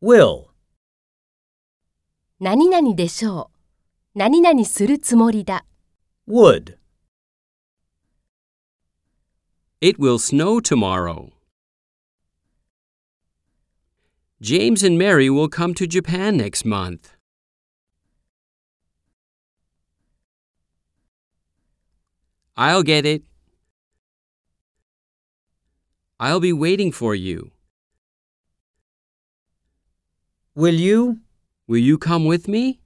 will, 何々でしょう。何々するつもりだ。 would, It will snow tomorrow. James and Mary will come to Japan next month. I'll get it. I'll be waiting for you. will you, Will you come with me?